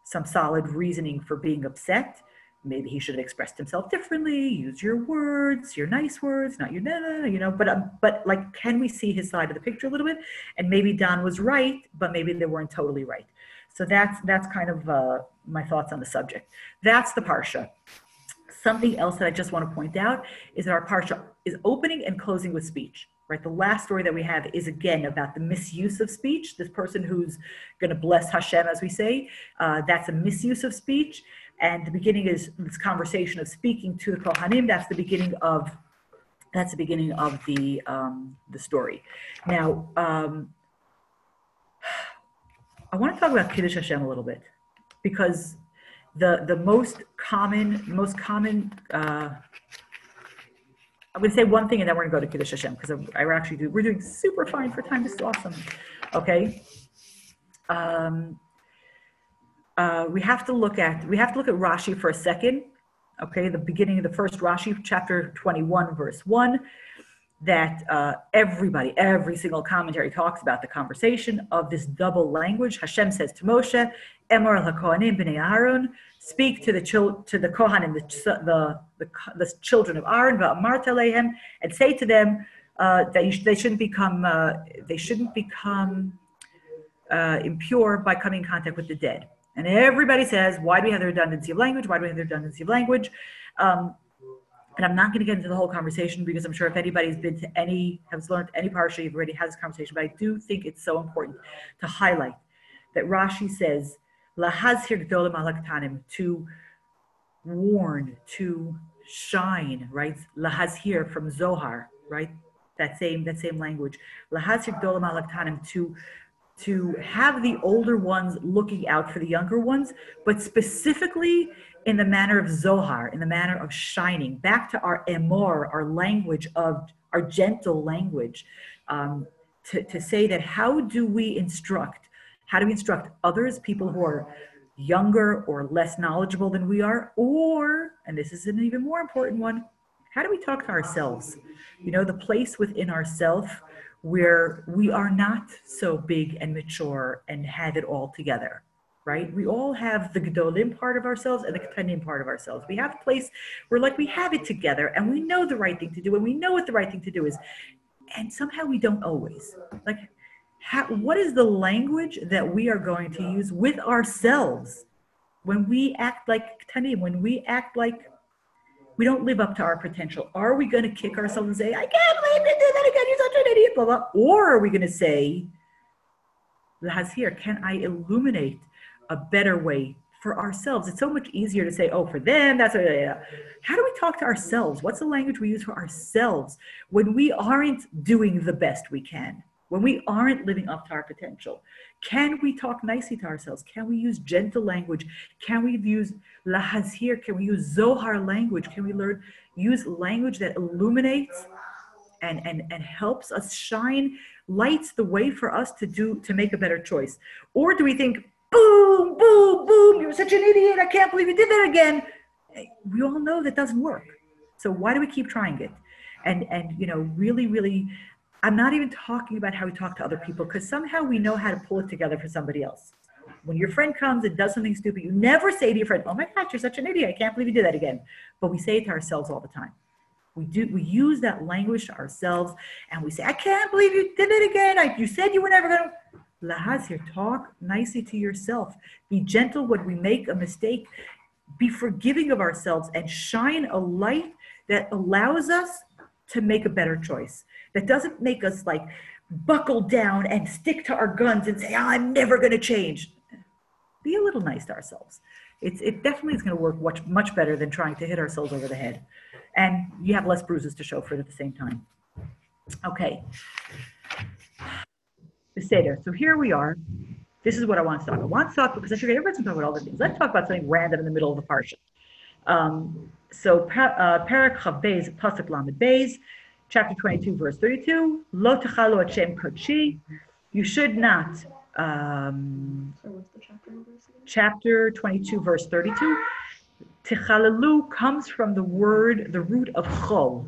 A: some solid reasoning for being upset maybe he should have expressed himself differently use your words your nice words not your nah, you know but um, but like can we see his side of the picture a little bit? And maybe Dan was right but maybe they weren't totally right. So that's that's kind of uh, my thoughts on the subject. That's the parsha. Something else that i just want to point out is that our parsha is opening and closing with speech right? The last story that we have is again about the misuse of speech. This person who's going to bless hashem as we say uh, that's a misuse of speech and the beginning is this conversation of speaking to the Kohanim. That's the beginning of that's the beginning of the um, the story. Now, um, I want to talk about Kiddush Hashem a little bit because the the most common most common uh, I'm going to say one thing and then we're going to go to Kiddush Hashem because I, actually do we're doing super fine for time. This is awesome. Okay. Um, uh, we have to look at we have to look at Rashi for a second. Okay, the beginning of the first Rashi, chapter 21, verse 1, that uh, everybody, every single commentary talks about the conversation of this double language. Hashem says to Moshe, Emor al HaKohanim b'nei Aaron, speak to the chil- to the Kohanim, the, the, the, the children of Aaron, va'amart alehem, and say to them uh, that sh- they shouldn't become uh, they shouldn't become uh, impure by coming in contact with the dead. And everybody says, why do we have the redundancy of language? Why do we have the redundancy of language? Um, and I'm not going to get into the whole conversation because I'm sure if anybody's been to any, has learned any parsha, you've already had this conversation. But I do think it's so important to highlight that Rashi says, lahazhir gdolim alaktanim, to warn, to shine, right? Lahazhir from Zohar, right? That same that same language. Lahazhir gdolim alaktanim, to to have the older ones looking out for the younger ones, but specifically in the manner of Zohar, in the manner of shining, back to our emor, our language of our gentle language, um, to, to say that how do we instruct, how do we instruct others, people who are younger or less knowledgeable than we are, or, and this is an even more important one, how do we talk to ourselves? You know, the place within ourself where we are not so big and mature and have it all together, right? We all have the Gedolim part of ourselves and the Ketanim part of ourselves. We have a place where like we have it together and we know the right thing to do and we know what the right thing to do is. And somehow we don't always. Like, how, what is the language that we are going to use with ourselves when we act like Ketanim, when we act like we don't live up to our potential. Are we going to kick ourselves and say, I can't believe you did that again, you're such an idiot, blah, blah. Or are we going to say, has here, can I illuminate a better way for ourselves? It's so much easier to say, oh, for them, that's a, how do we talk to ourselves? What's the language we use for ourselves when we aren't doing the best we can? When we aren't living up to our potential? Can we talk nicely to ourselves? Can we use gentle language? Can we use lahazir? Can we use Zohar language? Can we learn use language that illuminates and, and, and helps us shine, lights the way for us to do to make a better choice? Or do we think, boom, boom, boom, you're such an idiot, I can't believe you did that again? We all know that doesn't work. So why do we keep trying it? And and you know, really, really I'm not even talking about how we talk to other people because somehow we know how to pull it together for somebody else. When your friend comes and does something stupid, you never say to your friend, "Oh my gosh, you're such an idiot! I can't believe you did that again." But we say it to ourselves all the time. We do. We use that language to ourselves, and we say, "I can't believe you did it again. I, you said you were never going to." Lahazir, talk nicely to yourself. Be gentle when we make a mistake. Be forgiving of ourselves and shine a light that allows us to make a better choice. That doesn't make us like buckle down and stick to our guns and say, oh, I'm never going to change. Be a little nice to ourselves. It's, it definitely is going to work much, much better than trying to hit ourselves over the head. And you have less bruises to show for it at the same time. Okay. Seder. So here we are. This is what I want to talk. About. I want to talk because I figured everyone's talk about all the things. Let's talk about something random in the middle of the parsha. Um, so uh, Parak Chav Beis Pasuk Lamed Beis, chapter 22, verse 32. Lo techalu Hashem kodshi. You should not. Um, chapter 22, verse 32. Tichalalu comes from the word, the root of chol,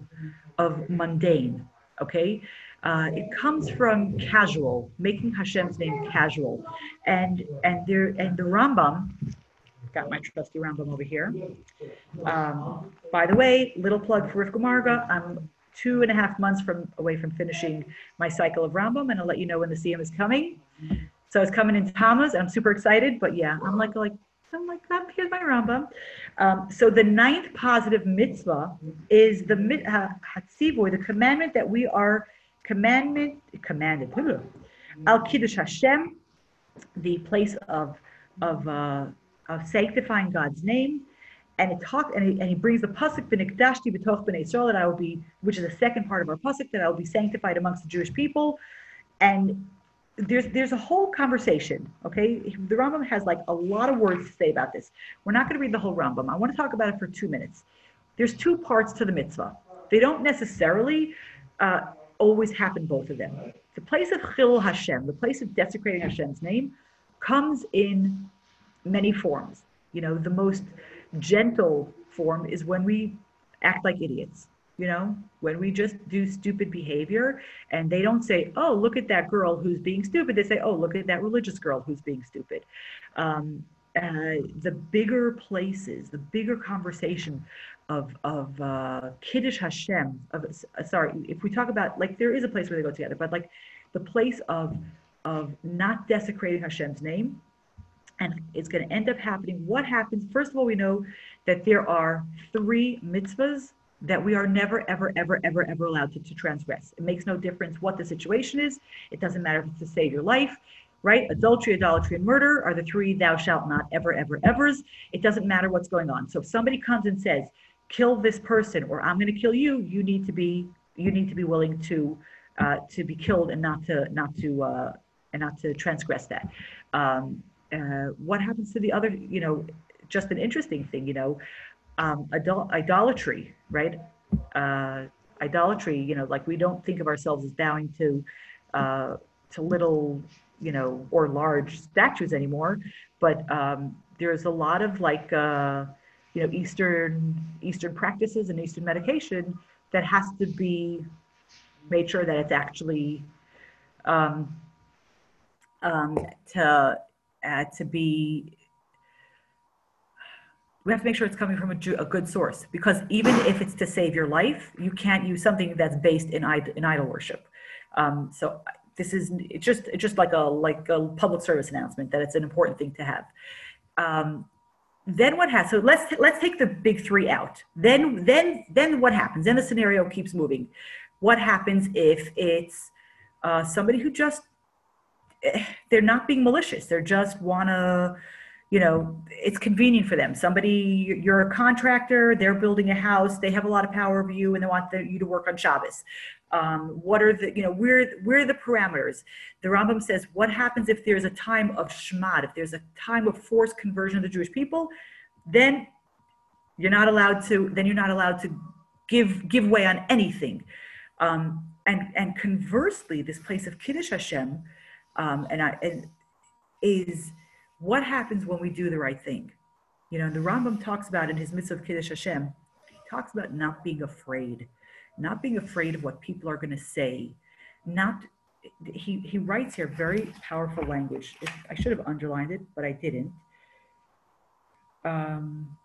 A: of mundane. Okay, uh, it comes from casual, making Hashem's name casual, and and there and the Rambam, got my trusty Rambam over here. Um, by the way, little plug for Rivka Marga. I'm two and a half months from away from finishing my cycle of Rambam, and I'll let you know when the siyum is coming. So it's coming in Tammuz, and I'm super excited. But yeah, I'm like like I'm like, oh, here's my Rambam. Um, so the ninth positive mitzvah is the uh, hatzivoy, the commandment that we are commandment commanded [LAUGHS] al kiddush Hashem, the place of of uh, of sanctifying God's name, and it talks and he, and he brings the pasuk b'nikdashti b'toch b'nei Israel that I will be, which is the second part of our pasuk that I will be sanctified amongst the Jewish people, and there's there's a whole conversation. Okay, the Rambam has like a lot of words to say about this. We're not going to read the whole Rambam. I want to talk about it for two minutes. There's two parts to the mitzvah. They don't necessarily uh, always happen, both of them. The place of Chil Hashem, the place of desecrating Hashem's name, comes in many forms. You know, the most gentle form is when we act like idiots. You know, when we just do stupid behavior and they don't say, oh, look at that girl who's being stupid. They say, oh, look at that religious girl who's being stupid. Um, uh, the bigger places, the bigger conversation of of uh, Kiddush Hashem. Of uh, sorry, if we talk about like there is a place where they go together, but like the place of of not desecrating Hashem's name, and it's going to end up happening. What happens? First of all, we know that there are three mitzvahs that we are never, ever, ever, ever, ever allowed to, to transgress. It makes no difference what the situation is. It doesn't matter if it's to save your life right? Adultery, idolatry, and murder are the three thou shalt not ever, ever, evers. It doesn't matter what's going on. So if somebody comes and says, kill this person or I'm going to kill you, you need to be you need to be willing to uh, to be killed and not to not to uh, and not to transgress that. Um, uh, what happens to the other? You know, just an interesting thing. You know, um, idol- idolatry, right? Uh, idolatry. You know, like we don't think of ourselves as bowing to uh, to little, you know, or large statues anymore. But um, there's a lot of like uh, you know eastern eastern practices and eastern medication that has to be made sure that it's actually um, um, to uh, to be we have to make sure it's coming from a, a, good source because even if it's to save your life you can't use something that's based in, in idol worship. Um, so this is it's just it's just like a like a public service announcement that it's an important thing to have. Um, then what happens so let's let's take the big three out. Then then then what happens? Then the scenario keeps moving. What happens if it's uh, somebody who just [SIGHS] they're not being malicious they're just want to you know, it's convenient for them. Somebody, you're a contractor, they're building a house, they have a lot of power over you, and they want the, you to work on Shabbos. Um, what are the, you know, where where are the parameters? The Rambam says, what happens if there's a time of shmad, if there's a time of forced conversion of the Jewish people, then you're not allowed to. Then you're not allowed to give give way on anything. Um, and and conversely, this place of kiddush Hashem, um, and I and is what happens when we do the right thing. You know, the Rambam talks about in his mitzvah kiddush Hashem, he talks about not being afraid, not being afraid of what people are going to say, not. He, he writes here very powerful language. I should have underlined it, but I didn't. Um,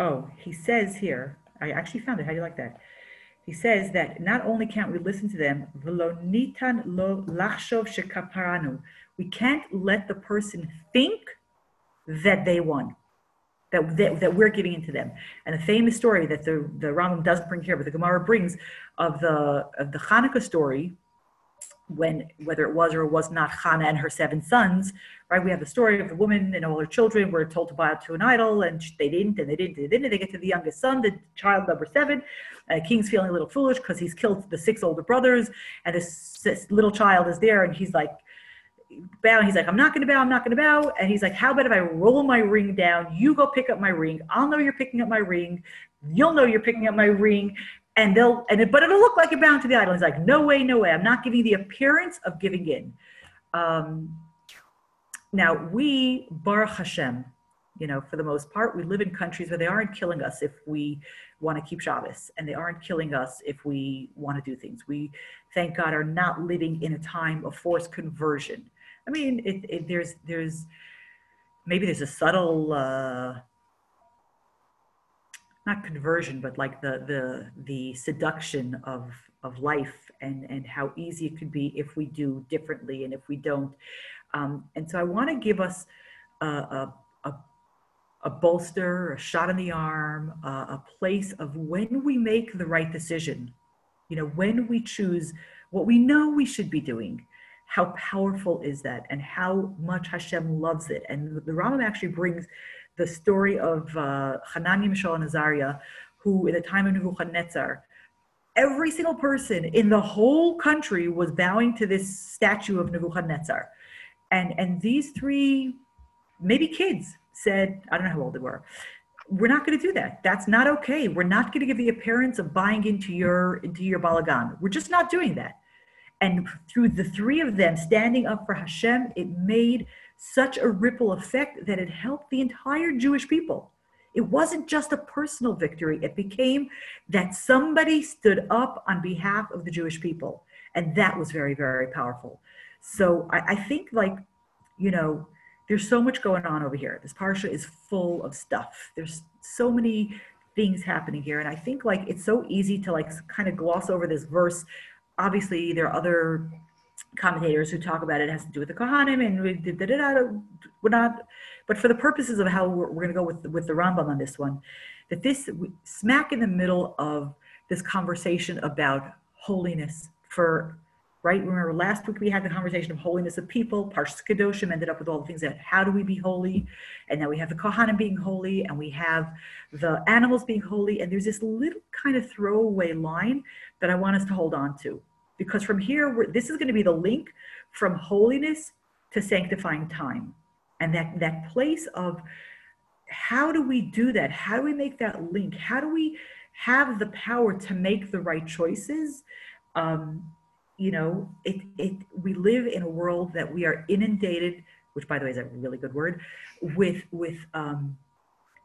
A: oh, he says here, I actually found it. How do you like that? He says that not only can't we listen to them, we can't let the person think that they won, that, that, that we're giving into them. And the famous story that the, the Rambam doesn't bring here, but the Gemara brings of the, of the Hanukkah story, when whether it was or was not Hannah and her seven sons, right? We have the story of the woman and all her children were told to bow to an idol, and they didn't, and they didn't, and they didn't. They get to the youngest son, the child number seven. Uh, King's feeling a little foolish because he's killed the six older brothers, and this, this little child is there, and he's like, bow. He's like, I'm not going to bow. I'm not going to bow. And he's like, How about if I roll my ring down? You go pick up my ring. I'll know you're picking up my ring. You'll know you're picking up my ring and they'll and it, but it'll look like you're bound to the idol. He's like, no way, no way. I'm not giving the appearance of giving in. Um, now we, Baruch Hashem, you know, for the most part, we live in countries where they aren't killing us if we want to keep Shabbos, and they aren't killing us if we want to do things. We, thank God, are not living in a time of forced conversion. I mean, it, it, there's there's maybe there's a subtle. Uh, not conversion, but like the the the seduction of of life and and how easy it could be if we do differently and if we don't. Um, and so I want to give us a, a, a, a, bolster, a shot in the arm, a, a place of when we make the right decision. You know, when we choose what we know we should be doing. How powerful is that, and how much Hashem loves it? And the Rambam actually brings the story of uh, Hananiah, Mishael, and Azariah, who in the time of Nebuchadnezzar, every single person in the whole country was bowing to this statue of Nebuchadnezzar. And, and these three, maybe kids, said, I don't know how old they were, we're not going to do that. That's not okay. We're not going to give the appearance of buying into your into your balagan. We're just not doing that. And through the three of them standing up for Hashem, it made such a ripple effect that it helped the entire Jewish people. It wasn't just a personal victory, it became that somebody stood up on behalf of the Jewish people. And that was very, very powerful. So I, I think, like, you know, there's so much going on over here. This parsha is full of stuff. There's so many things happening here. And I think, like, it's so easy to, like, kind of gloss over this verse. Obviously, there are other commentators who talk about it, it has to do with the Kohanim and da, da, da, we're not, but for the purposes of how we're, we're going to go with, with the Rambam on this one, that this smack in the middle of this conversation about holiness for, right? Remember last week we had the conversation of holiness of people, Parshas Kedoshim ended up with all the things that how do we be holy? And now we have the Kohanim being holy and we have the animals being holy. And there's this little kind of throwaway line that I want us to hold on to because from here this is going to be the link from holiness to sanctifying time and that that place of how do we do that how do we make that link how do we have the power to make the right choices um, you know it, it we live in a world that we are inundated which by the way is a really good word with with um,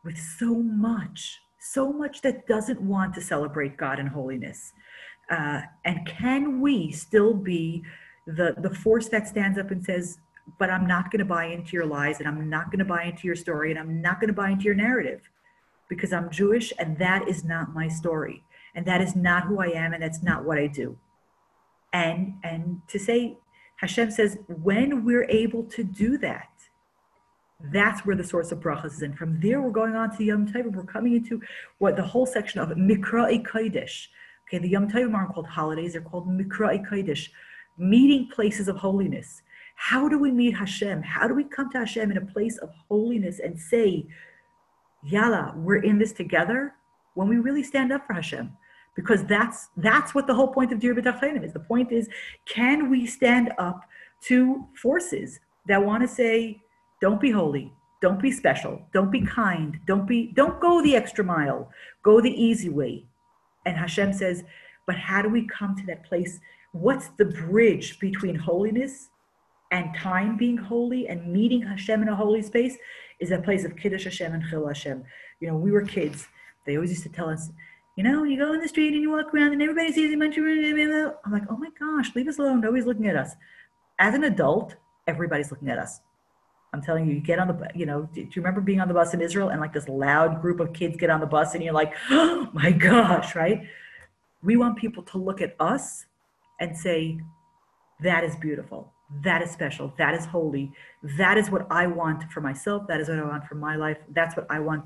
A: with so much so much that doesn't want to celebrate god and holiness. Uh, and can we still be the, the force that stands up and says, but I'm not going to buy into your lies and I'm not going to buy into your story and I'm not going to buy into your narrative because I'm Jewish and that is not my story and that is not who I am and that's not what I do. And and to say Hashem says when we're able to do that, that's where the source of brachas is. And from there, we're going on to the Yom Tov. We're coming into what the whole section of Mikra Kodesh, Okay, the Yom Tovim aren't called holidays, they're called Mikra Kodesh, meeting places of holiness. How do we meet Hashem? How do we come to Hashem in a place of holiness and say, Yalla, we're in this together? When we really stand up for Hashem, because that's that's what the whole point of Dir is. The point is, can we stand up to forces that want to say, don't be holy, don't be special, don't be kind, don't be, don't go the extra mile, go the easy way. And Hashem says, but how do we come to that place? What's the bridge between holiness and time being holy and meeting Hashem in a holy space? Is a place of Kiddush Hashem and Chillul Hashem. You know, we were kids, they always used to tell us, you know, you go in the street and you walk around and everybody sees you. I'm like, oh my gosh, leave us alone. Nobody's looking at us. As an adult, everybody's looking at us. I'm telling you, you get on the, you know, do you remember being on the bus in Israel and like this loud group of kids get on the bus and you're like, [GASPS] oh my gosh, right? We want people to look at us and say, that is beautiful. That is special. That is holy. That is what I want for myself. That is what I want for my life. That's what I want.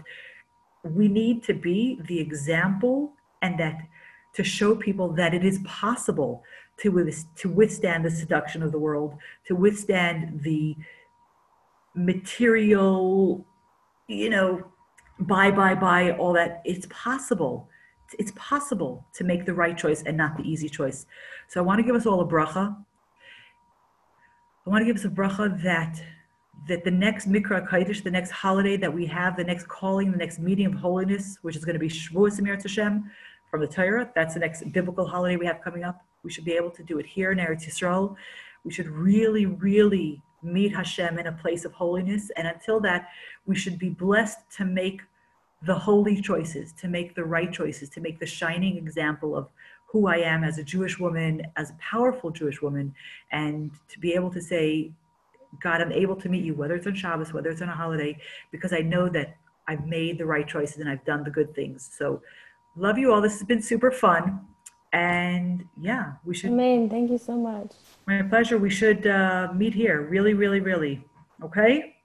A: We need to be the example and that to show people that it is possible to, to withstand the seduction of the world, to withstand the material, you know, buy, buy, buy, all that. It's possible. It's possible to make the right choice and not the easy choice. So I want to give us all a bracha. I want to give us a bracha that that the next Mikra Kodesh, the next holiday that we have, the next calling, the next meeting of holiness, which is going to be Shavuos Emir Hashem from the Torah. That's the next biblical holiday we have coming up. We should be able to do it here in Eretz Yisrael. We should really, really meet Hashem in a place of holiness. And until that, we should be blessed to make the holy choices, to make the right choices, to make the shining example of who I am as a Jewish woman, as a powerful Jewish woman, and to be able to say, God, I'm able to meet you, whether it's on Shabbos, whether it's on a holiday, because I know that I've made the right choices and I've done the good things. So, love you all. This has been super fun. And yeah, we should.
D: Amen. Thank you so much.
A: My pleasure. We should uh, meet here. Really, really, really. Okay?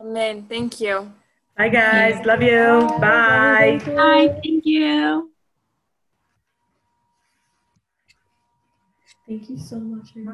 C: Amen. Thank you.
A: Bye, guys. Love you. Bye.
D: Thank you.
E: Hi, thank you.
F: Thank you so much.